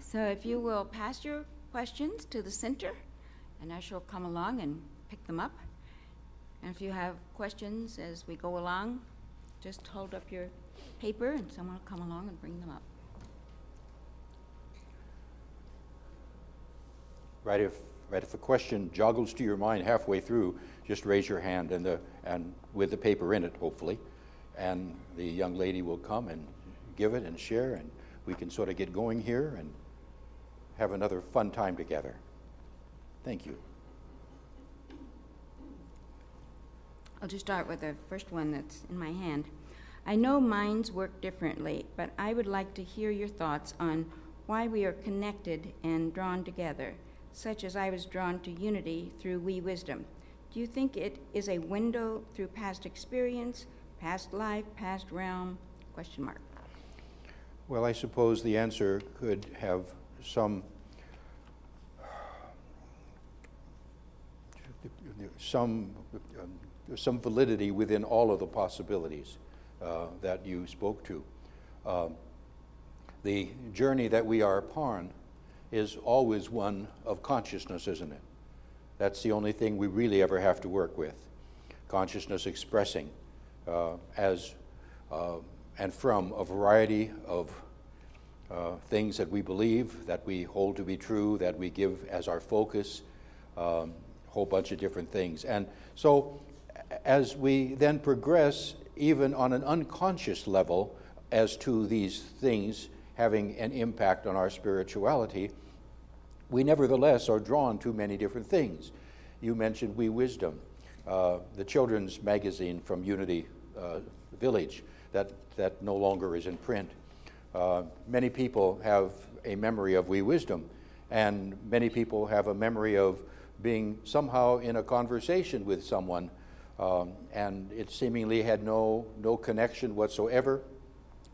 So if you will pass your questions to the center, and I shall come along and pick them up. And if you have questions as we go along, just hold up your paper and someone will come along and bring them up. Right, if, right, if a question joggles to your mind halfway through, just raise your hand and the, and with the paper in it, hopefully, and the young lady will come and give it and share, and we can sort of get going here and have another fun time together. Thank you. I'll just start with the first one that's in my hand. I know minds work differently, but I would like to hear your thoughts on why we are connected and drawn together, such as I was drawn to unity through Wee Wisdom. Do you think it is a window through past experience, past life, past realm? Question mark. Well, I suppose the answer could have some some some validity within all of the possibilities uh, that you spoke to. Uh, the journey that we are upon is always one of consciousness, isn't it? That's the only thing we really ever have to work with. Consciousness expressing uh, as uh, and from a variety of uh, things that we believe, that we hold to be true, that we give as our focus, a um, whole bunch of different things. And so, as we then progress, even on an unconscious level, as to these things having an impact on our spirituality, we nevertheless are drawn to many different things. You mentioned Wee Wisdom, uh, the children's magazine from Unity uh, Village that, that no longer is in print. Uh, many people have a memory of Wee Wisdom, and many people have a memory of being somehow in a conversation with someone, um, and it seemingly had no, no connection whatsoever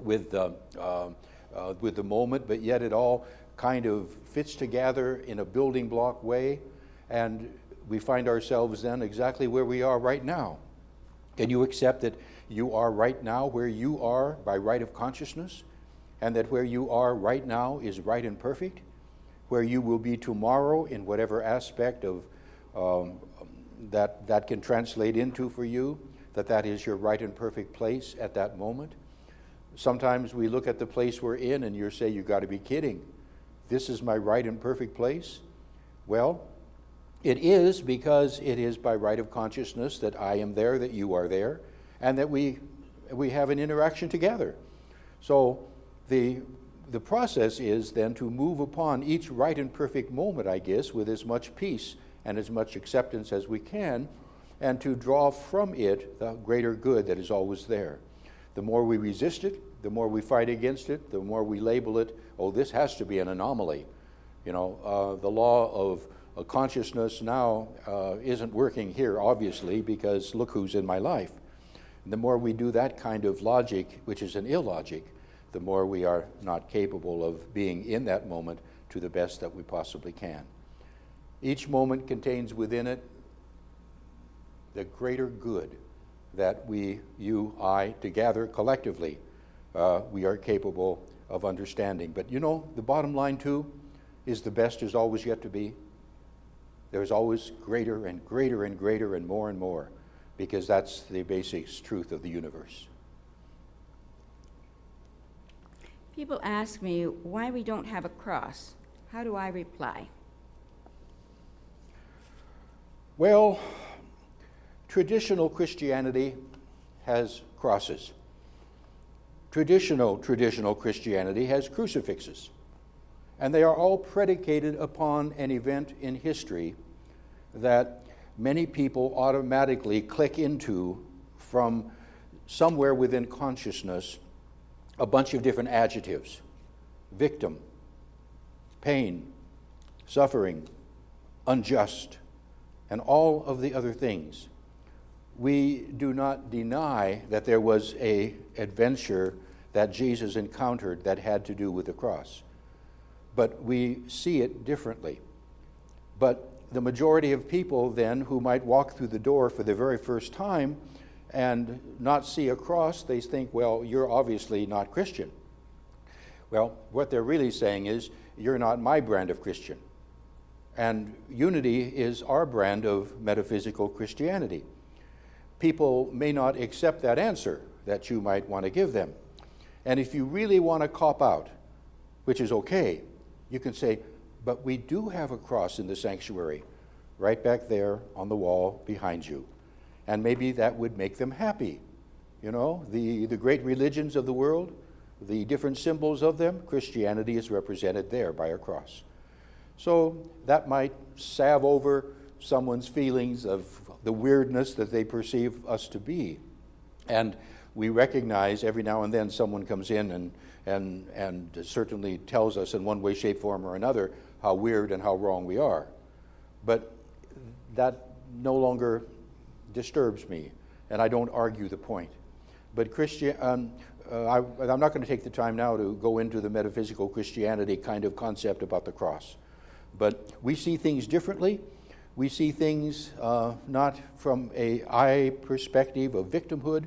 with the, uh, uh, with the moment, but yet it all kind of fits together in a building block way, and we find ourselves then exactly where we are right now. Can you accept that you are right now where you are by right of consciousness, and that where you are right now is right and perfect? Where you will be tomorrow in whatever aspect of um, that that can translate into for you, that that is your right and perfect place at that moment. Sometimes we look at the place we're in and you say, You've got to be kidding. This is my right and perfect place? Well, it is because it is by right of consciousness that I am there, that you are there, and that we, we have an interaction together. So the, the process is then to move upon each right and perfect moment, I guess, with as much peace and as much acceptance as we can, and to draw from it the greater good that is always there. The more we resist it, the more we fight against it, the more we label it, oh, this has to be an anomaly. You know, uh, the law of uh, consciousness now uh, isn't working here, obviously, because look who's in my life. And the more we do that kind of logic, which is an illogic, the more we are not capable of being in that moment to the best that we possibly can. Each moment contains within it the greater good that we, you, I, together, collectively, uh, we are capable of understanding. But you know, the bottom line, too, is the best is always yet to be. There's always greater and greater and greater and more and more, because that's the basic truth of the universe. People ask me why we don't have a cross. How do I reply? Well, traditional Christianity has crosses. Traditional, traditional Christianity has crucifixes. And they are all predicated upon an event in history that many people automatically click into from somewhere within consciousness a bunch of different adjectives victim, pain, suffering, unjust, and all of the other things. We do not deny that there was a adventure that Jesus encountered that had to do with the cross. But we see it differently. But the majority of people then who might walk through the door for the very first time and not see a cross, they think, well, you're obviously not Christian. Well, what they're really saying is, you're not my brand of Christian. And unity is our brand of metaphysical Christianity. People may not accept that answer that you might want to give them. And if you really want to cop out, which is okay, you can say, but we do have a cross in the sanctuary, right back there on the wall behind you. And maybe that would make them happy. You know, the, the great religions of the world, the different symbols of them, Christianity is represented there by a cross. So that might salve over someone's feelings of the weirdness that they perceive us to be. And we recognize every now and then someone comes in and, and, and certainly tells us in one way, shape, form, or another how weird and how wrong we are. But that no longer disturbs me, and I don't argue the point. But Christian, um, uh, I, I'm not going to take the time now to go into the metaphysical Christianity kind of concept about the cross. But we see things differently. We see things uh, not from a I perspective of victimhood,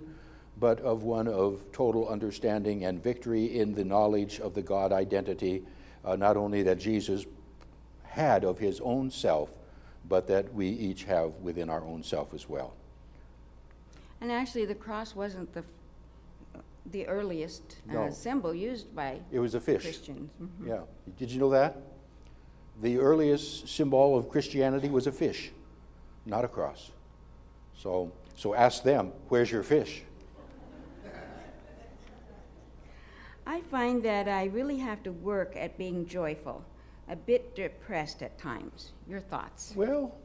but of one of total understanding and victory in the knowledge of the God identity, uh, not only that Jesus had of his own self, but that we each have within our own self as well. And actually, the cross wasn't the, the earliest uh, No. symbol used by It was a fish. Christians. Mhm. Yeah. Did you know that? The earliest symbol of Christianity was a fish, not a cross. So, so ask them, where's your fish? I find that I really have to work at being joyful, a bit depressed at times. Your thoughts? Well,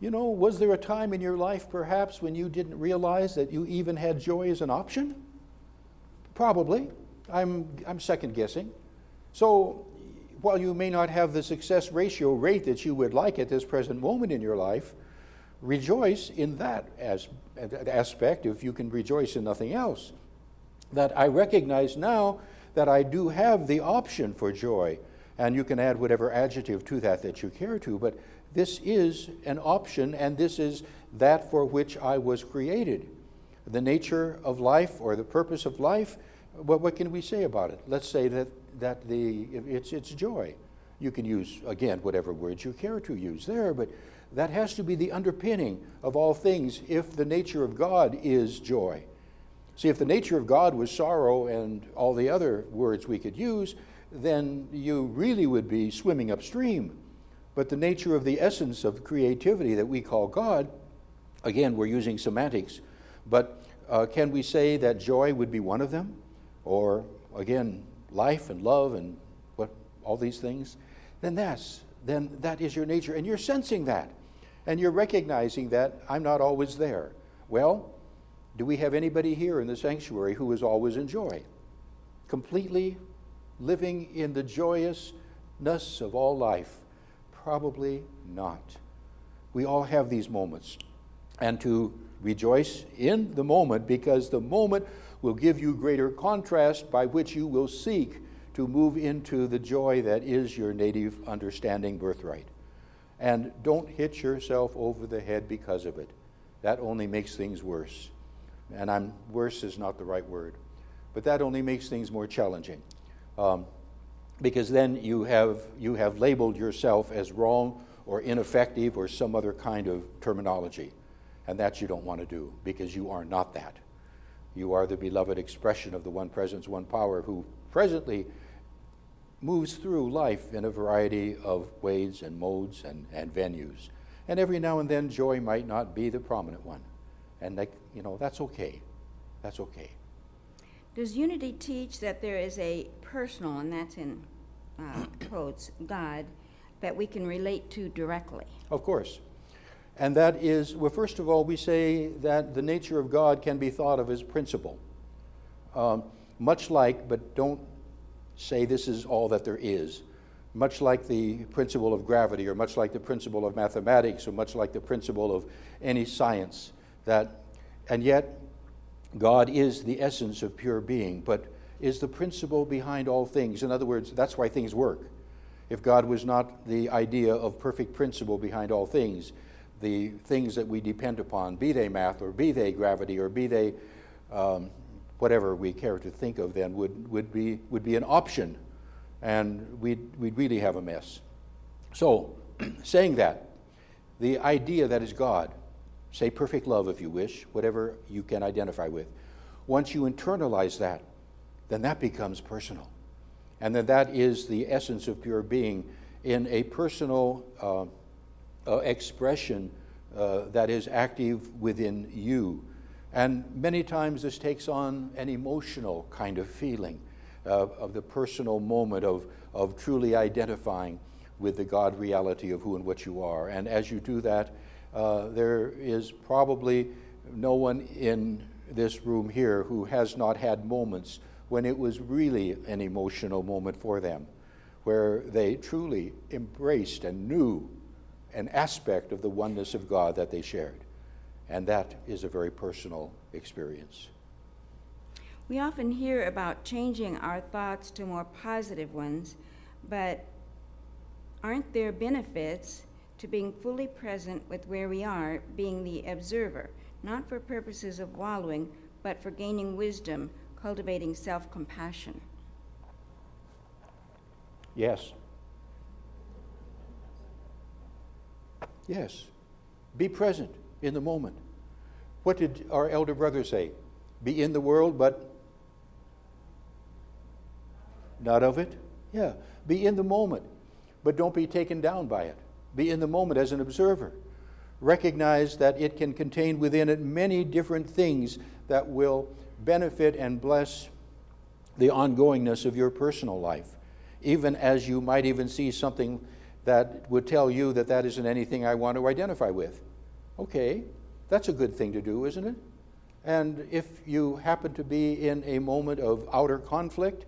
you know, was there a time in your life perhaps when you didn't realize that you even had joy as an option? Probably. I'm, I'm second guessing. So, while you may not have the success ratio rate that you would like at this present moment in your life, rejoice in that as, aspect if you can rejoice in nothing else. That I recognize now that I do have the option for joy, and you can add whatever adjective to that that you care to, but this is an option, and this is that for which I was created. The nature of life or the purpose of life, what, what can we say about it? Let's say that, that the, it's, it's joy. You can use, again, whatever words you care to use there, but that has to be the underpinning of all things if the nature of God is joy. See, if the nature of God was sorrow and all the other words we could use, then you really would be swimming upstream. But the nature of the essence of creativity that we call God, again, we're using semantics, but uh, can we say that joy would be one of them? Or, again, life and love and what, all these things? Then that's, then that is your nature. And you're sensing that. And you're recognizing that I'm not always there. Well, do we have anybody here in the sanctuary who is always in joy? Completely living in the joyousness of all life? Probably not. We all have these moments. And to rejoice in the moment because the moment will give you greater contrast by which you will seek to move into the joy that is your native understanding birthright. And don't hit yourself over the head because of it. That only makes things worse. And I'm worse is not the right word, but that only makes things more challenging. Um, because then you have, you have labeled yourself as wrong or ineffective or some other kind of terminology. And that you don't want to do because you are not that. You are the beloved expression of the one presence, one power who presently moves through life in a variety of ways and modes and, and venues. And every now and then, joy might not be the prominent one. And, you know, that's okay. That's okay. Does unity teach that there is a personal, and that's in uh, quotes, God, that we can relate to directly? Of course. And that is, well, first of all, we say that the nature of God can be thought of as principle. Um, much like, but don't say this is all that there is. Much like the principle of gravity, or much like the principle of mathematics, or much like the principle of any science, that, and yet, God is the essence of pure being, but is the principle behind all things. In other words, that's why things work. If God was not the idea of perfect principle behind all things, the things that we depend upon, be they math or be they gravity or be they um, whatever we care to think of, then would, would, be, would be an option and we'd, we'd really have a mess. So, saying that, the idea that is God, say perfect love if you wish, whatever you can identify with, once you internalize that, then that becomes personal. And then that is the essence of pure being in a personal uh, uh, expression uh, that is active within you. And many times this takes on an emotional kind of feeling uh, of the personal moment of, of truly identifying with the God reality of who and what you are. And as you do that, uh, there is probably no one in this room here who has not had moments when it was really an emotional moment for them, where they truly embraced and knew an aspect of the oneness of God that they shared. And that is a very personal experience. We often hear about changing our thoughts to more positive ones, but aren't there benefits to being fully present with where we are, being the observer, not for purposes of wallowing, but for gaining wisdom, cultivating self compassion? Yes. Yes. Be present in the moment. What did our elder brother say? Be in the world, but not of it? Yeah. Be in the moment, but don't be taken down by it. Be in the moment as an observer. Recognize that it can contain within it many different things that will benefit and bless the ongoingness of your personal life, even as you might even see something that would tell you that that isn't anything I want to identify with. Okay, that's a good thing to do, isn't it? And if you happen to be in a moment of outer conflict,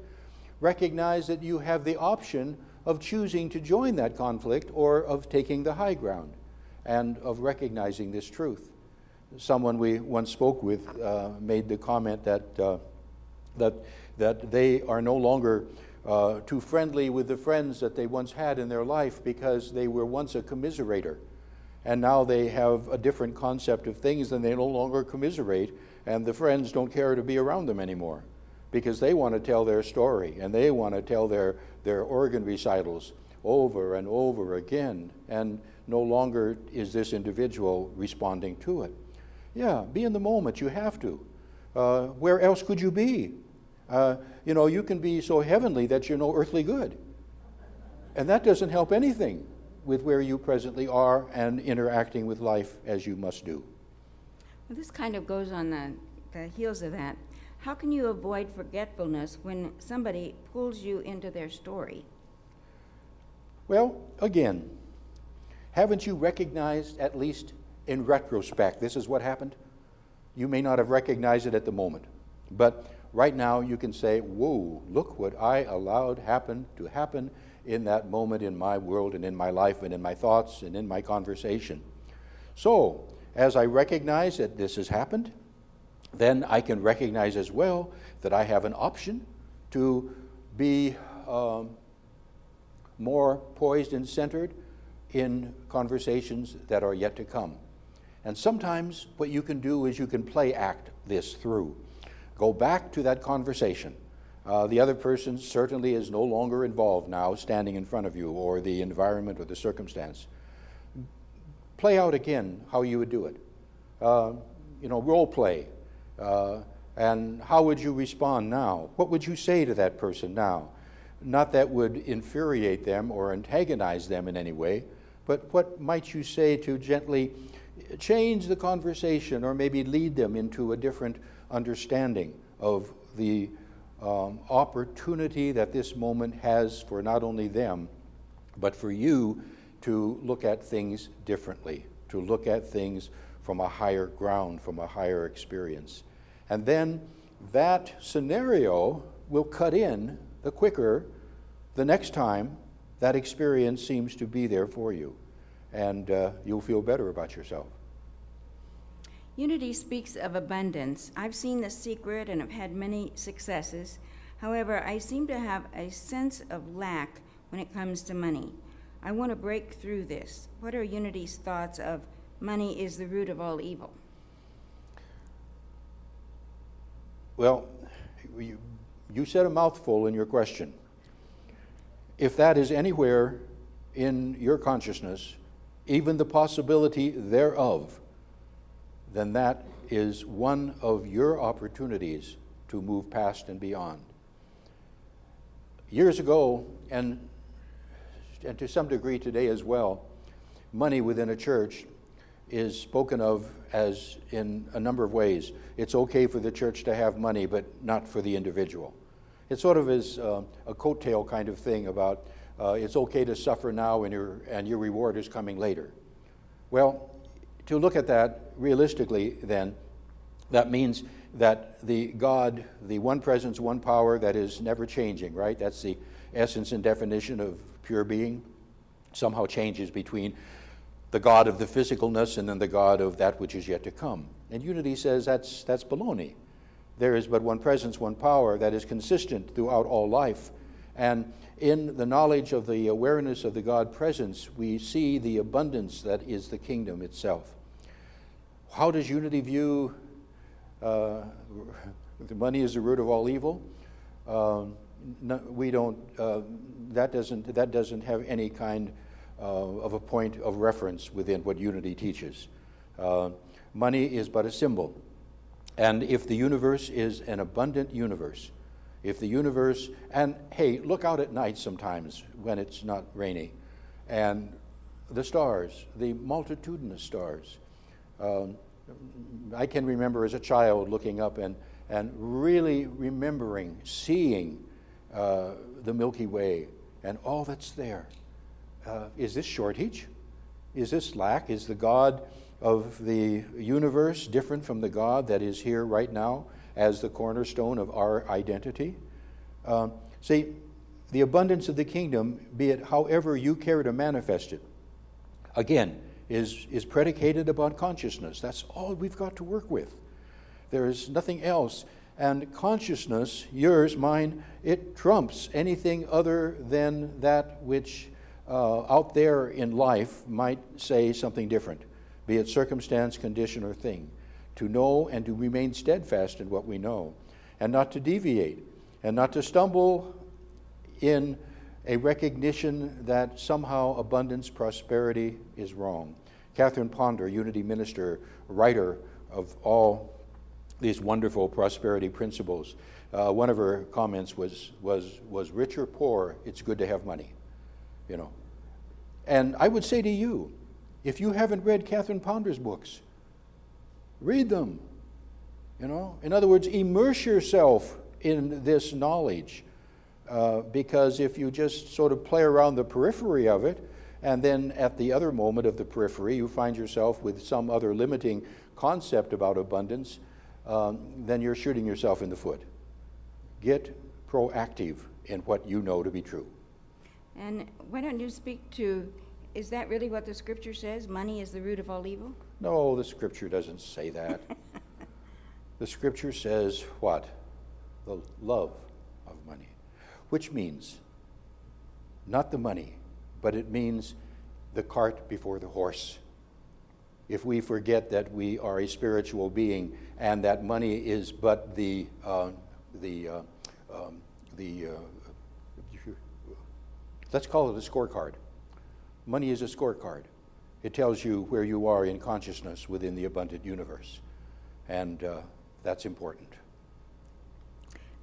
recognize that you have the option of choosing to join that conflict or of taking the high ground and of recognizing this truth. Someone we once spoke with uh, made the comment that, uh, that, that they are no longer uh, too friendly with the friends that they once had in their life because they were once a commiserator. And now they have a different concept of things and they no longer commiserate, and the friends don't care to be around them anymore because they want to tell their story and they want to tell their, their organ recitals over and over again, and no longer is this individual responding to it. Yeah, be in the moment, you have to. Uh, where else could you be? Uh, you know, you can be so heavenly that you're no earthly good. And that doesn't help anything with where you presently are and interacting with life as you must do. Well, this kind of goes on the, the heels of that. How can you avoid forgetfulness when somebody pulls you into their story? Well, again, haven't you recognized, at least in retrospect, this is what happened? You may not have recognized it at the moment, but right now you can say, Whoa, look what I allowed happen to happen in that moment in my world and in my life and in my thoughts and in my conversation. So, as I recognize that this has happened, then I can recognize as well that I have an option to be um, more poised and centered in conversations that are yet to come. And sometimes what you can do is you can play act this through. Go back to that conversation. Uh, the other person certainly is no longer involved now, standing in front of you, or the environment or the circumstance. Play out again how you would do it. Uh, you know, role play. Uh, and how would you respond now? What would you say to that person now? Not that would infuriate them or antagonize them in any way, but what might you say to gently change the conversation or maybe lead them into a different understanding of the um, opportunity that this moment has for not only them, but for you to look at things differently, to look at things from a higher ground, from a higher experience. And then that scenario will cut in the quicker the next time that experience seems to be there for you. And uh, you'll feel better about yourself. Unity speaks of abundance. I've seen the secret and have had many successes. However, I seem to have a sense of lack when it comes to money. I want to break through this. What are Unity's thoughts of money is the root of all evil? Well, you, you said a mouthful in your question. if that is anywhere in your consciousness, even the possibility thereof, then that is one of your opportunities to move past and beyond. Years ago, and, and to some degree today as well, money within a church is spoken of as in a number of ways. It's okay for the church to have money, but not for the individual. It sort of is uh, a coattail kind of thing about uh, it's okay to suffer now and your, and your reward is coming later. Well, to look at that realistically, then, that means that the God, the one presence, one power that is never changing, right? That's the essence and definition of pure being, somehow changes between the God of the physicalness and then the God of that which is yet to come. And unity says that's, that's baloney. There is but one presence, one power that is consistent throughout all life. And in the knowledge of the awareness of the God presence, we see the abundance that is the kingdom itself. How does unity view uh, money is the root of all evil? Um, no, we don't, uh, that, doesn't, that doesn't have any kind uh, of a point of reference within what unity teaches. Uh, money is but a symbol. And if the universe is an abundant universe, if the universe, and hey, look out at night sometimes when it's not rainy, and the stars, the multitudinous stars. Um, I can remember as a child looking up and, and really remembering seeing uh, the Milky Way and all that's there. Uh, is this shortage? Is this lack? Is the God of the universe different from the God that is here right now as the cornerstone of our identity? Uh, see, the abundance of the kingdom, be it however you care to manifest it, again, is, is predicated upon consciousness. That's all we've got to work with. There is nothing else. And consciousness, yours, mine, it trumps anything other than that which uh, out there in life might say something different, be it circumstance, condition, or thing. To know and to remain steadfast in what we know, and not to deviate, and not to stumble in a recognition that somehow abundance, prosperity is wrong. Catherine Ponder, Unity Minister, writer of all these wonderful prosperity principles, uh, one of her comments was, was, was rich or poor, it's good to have money. You know. And I would say to you, if you haven't read Catherine Ponder's books, read them. You know, in other words, immerse yourself in this knowledge. Uh, because if you just sort of play around the periphery of it, and then at the other moment of the periphery, you find yourself with some other limiting concept about abundance, um, then you're shooting yourself in the foot. Get proactive in what you know to be true. And why don't you speak to is that really what the scripture says? Money is the root of all evil? No, the scripture doesn't say that. the scripture says what? The love of money, which means not the money, but it means the cart before the horse. If we forget that we are a spiritual being and that money is but the, uh, the, uh, um, the uh, let's call it a scorecard. Money is a scorecard. It tells you where you are in consciousness within the abundant universe. And uh, that's important.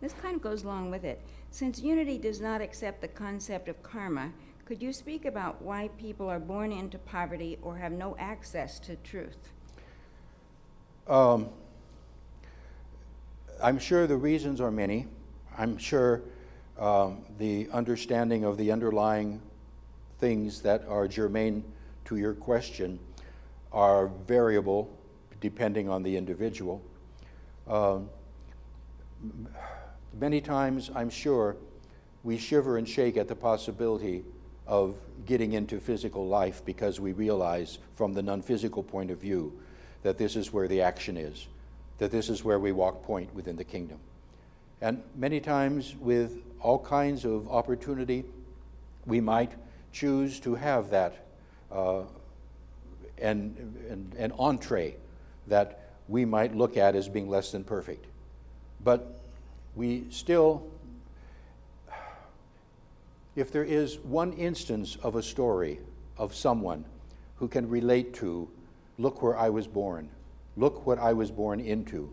This kind of goes along with it. Since unity does not accept the concept of karma, could you speak about why people are born into poverty or have no access to truth? Um, I'm sure the reasons are many. I'm sure um, the understanding of the underlying things that are germane to your question are variable depending on the individual. Um, many times, I'm sure, we shiver and shake at the possibility of getting into physical life because we realize from the non physical point of view that this is where the action is, that this is where we walk point within the kingdom. And many times, with all kinds of opportunity, we might choose to have that uh, an, an, an entree that we might look at as being less than perfect. But we still if there is one instance of a story of someone who can relate to, look where I was born, look what I was born into,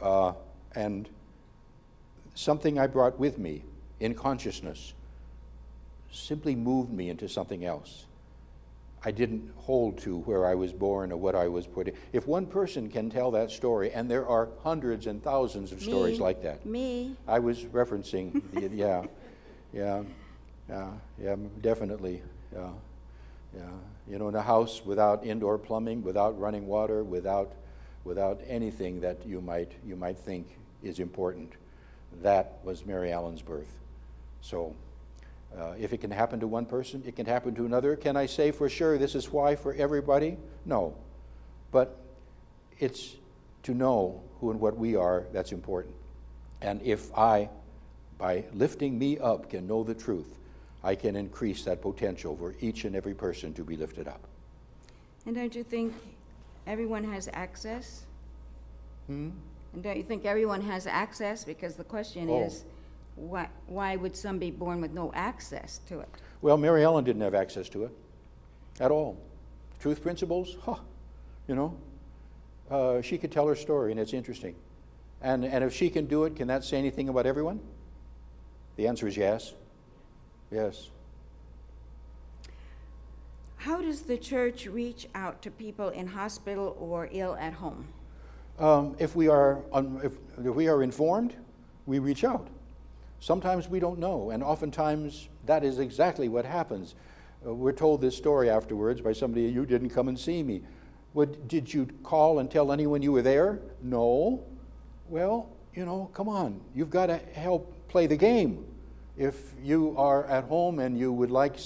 uh, and something I brought with me in consciousness simply moved me into something else. I didn't hold to where I was born or what I was put in. If one person can tell that story, and there are hundreds and thousands of stories like that. Me, I was referencing, the, yeah, yeah, yeah, yeah, definitely, yeah, yeah. You know, in a house without indoor plumbing, without running water, without, without anything that you might, you might think is important. That was Mary Ellen's birth. So, uh, if it can happen to one person, it can happen to another. Can I say for sure this is why for everybody? No. But it's to know who and what we are that's important. And if I, by lifting me up, can know the truth, I can increase that potential for each and every person to be lifted up. and don't you think everyone has access? Hmm? And don't you think everyone has access? Because the question Oh. is, why, why would some be born with no access to it? Well, Mary Ellen didn't have access to it at all. Truth principles, huh, you know. Uh, she could tell her story, and it's interesting. And, and if she can do it, can that say anything about everyone? The answer is yes. Yes. How does the church reach out to people in hospital or ill at home? Um, if, we are, if, if we are informed, we reach out. Sometimes we don't know, and oftentimes that is exactly what happens. Uh, we're told this story afterwards by somebody, you didn't come and see me. What, did you call and tell anyone you were there? No. Well, you know, come on. You've got to help play the game. If you are at home and you would like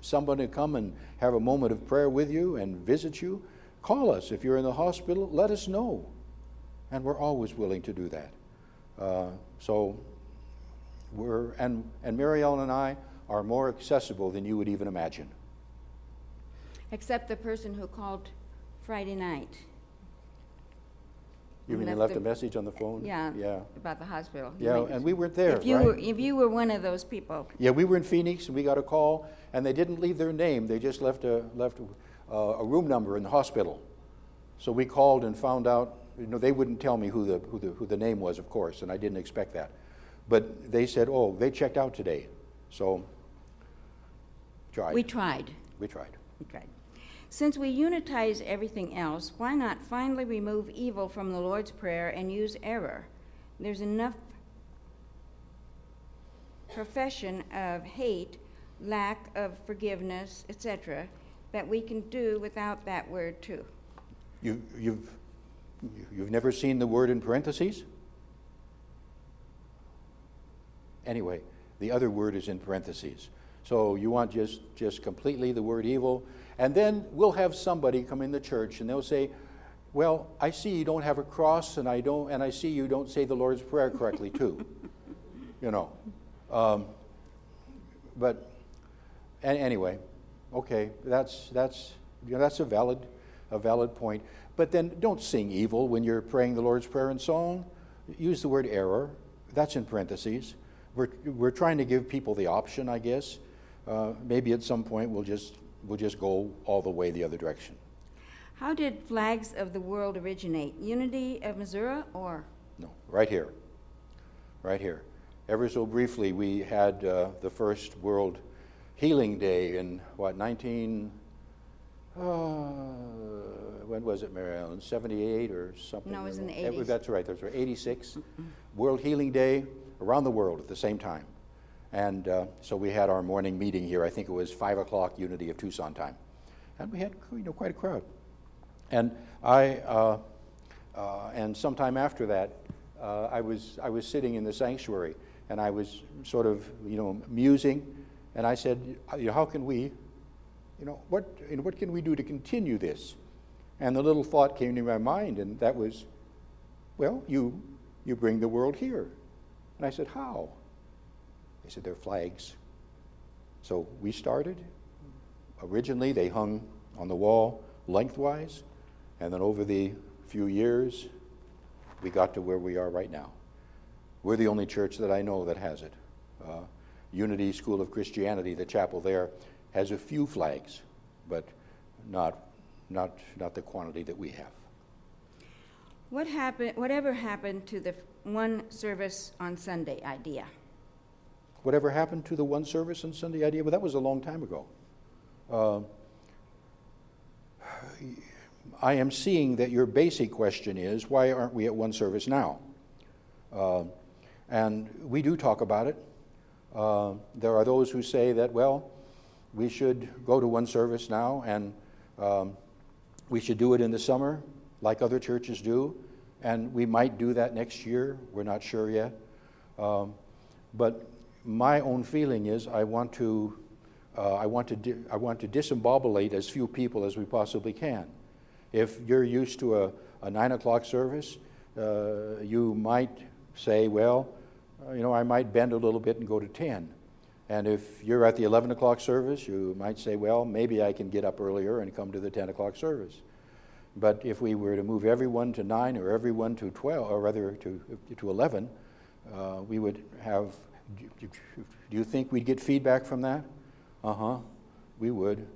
someone to come and have a moment of prayer with you and visit you, call us. If you're in the hospital, let us know. And we're always willing to do that. Uh, so we're, and, and Mary Ellen and I are more accessible than you would even imagine. Except the person who called Friday night. You mean they left left a a- message on the phone? Yeah. Yeah. About the hospital. Yeah, and we weren't there, If you were, if you were one of those people, Yeah, we were in Phoenix and we got a call, and they didn't leave their name. They just left a left a, a room number in the hospital. So we called and found out. You know, they wouldn't tell me who the who the who the name was, of course, and I didn't expect that. But they said, "Oh, they checked out today." So tried. we tried. we tried. We tried. Since we unitize everything else, why not finally remove evil from the Lord's Prayer and use error? There's enough profession of hate, lack of forgiveness, etc., that we can do without that word too. You you've you've never seen the word in parentheses. Anyway, the other word is in parentheses. So you want just, just completely the word evil. And then we'll have somebody come in the church and they'll say, Well, I see you don't have a cross, and I, don't, and I see you don't say the Lord's Prayer correctly, too. you know. Um, but anyway, okay, that's, that's, you know, that's a, valid, a valid point. But then don't sing evil when you're praying the Lord's Prayer in song. Use the word error. That's in parentheses. We're, we're trying to give people the option, I guess. Uh, maybe at some point we'll just, we'll just go all the way the other direction. How did flags of the world originate? Unity of Missouri or? No, right here. Right here. Ever so briefly, we had uh, the first World Healing Day in, what, 19. Uh, when was it, Mary Ellen? 78 or something? No, it was in the Yeah, 80s. That's right, that's right. 86. World Healing Day around the world at the same time. And uh, so we had our morning meeting here. I think it was 5 o'clock, Unity of Tucson time. And we had you know, quite a crowd. And I, uh, uh, and sometime after that, uh, I was I was sitting in the sanctuary, and I was sort of you know musing, and I said, how can we, you know, what you know, what can we do to continue this? And the little thought came to my mind, and that was, well, you you bring the world here. And I said, how? They said, they're flags. So we started. Originally, they hung on the wall lengthwise, and then over the few years, we got to where we are right now. We're the only church that I know that has it. Uh, Unity School of Christianity, the chapel there, has a few flags, but not, not, not the quantity that we have. What happened, whatever happened to the one service on Sunday idea? Whatever happened to the one service on Sunday idea? Well, that was a long time ago. Uh, I am seeing that your basic question is why aren't we at one service now? Uh, and we do talk about it. Uh, there are those who say that, well, we should go to one service now and um, we should do it in the summer like other churches do. And we might do that next year. We're not sure yet. Um, but my own feeling is I want to, uh, I want to, di- I want to disembobulate as few people as we possibly can. If you're used to a, a nine o'clock service, uh, you might say, well, uh, you know, I might bend a little bit and go to 10. And if you're at the 11 o'clock service, you might say, well, maybe I can get up earlier and come to the 10 o'clock service. But if we were to move everyone to 9 or everyone to 12, or rather to, to 11, uh, we would have. Do you think we'd get feedback from that? Uh huh, we would.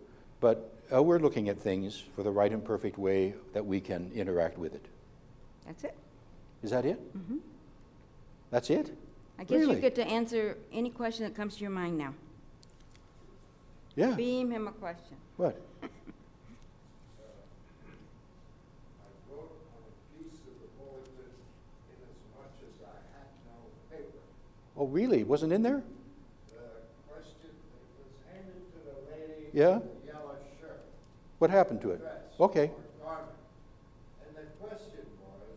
But uh, we're looking at things for the right and perfect way that we can interact with it. That's it. Is that it? Mm-hmm. That's it? I guess Really? you get to answer any question that comes to your mind now. Yeah. Beam him a question. What? I wrote on a piece of the bulletin in as much as I had no paper. Oh, really? Wasn't in there? The question that was handed to the lady Yeah? in the yellow shirt, What happened to it? dress. Okay. or garment. And the question was,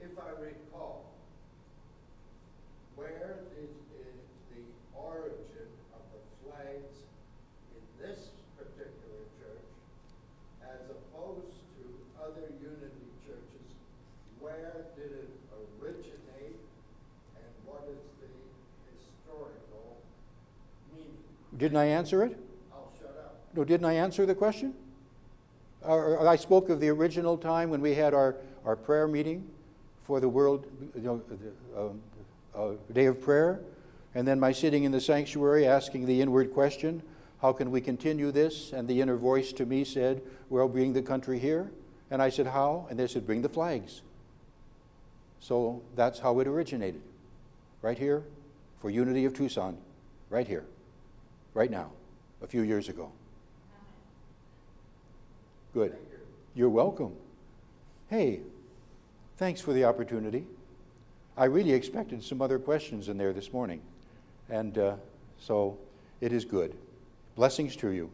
if I recall, where is, is the origin of the flags in this particular church as opposed to other unity churches? Where did it originate and what is the historical meaning? Didn't I answer it? I'll shut up. No, didn't I answer the question? Or, or I spoke of the original time when we had our, our prayer meeting for the world, you know, the, um, uh, day of prayer, and then my sitting in the sanctuary asking the inward question, how can we continue this? And the inner voice to me said, well, bring the country here. And I said, how? And they said, bring the flags. So that's how it originated. Right here, for Unity of Tucson, right here, right now, a few years ago. Good. You're welcome. Hey, thanks for the opportunity. I really expected some other questions in there this morning, and uh, so it is good. Blessings to you.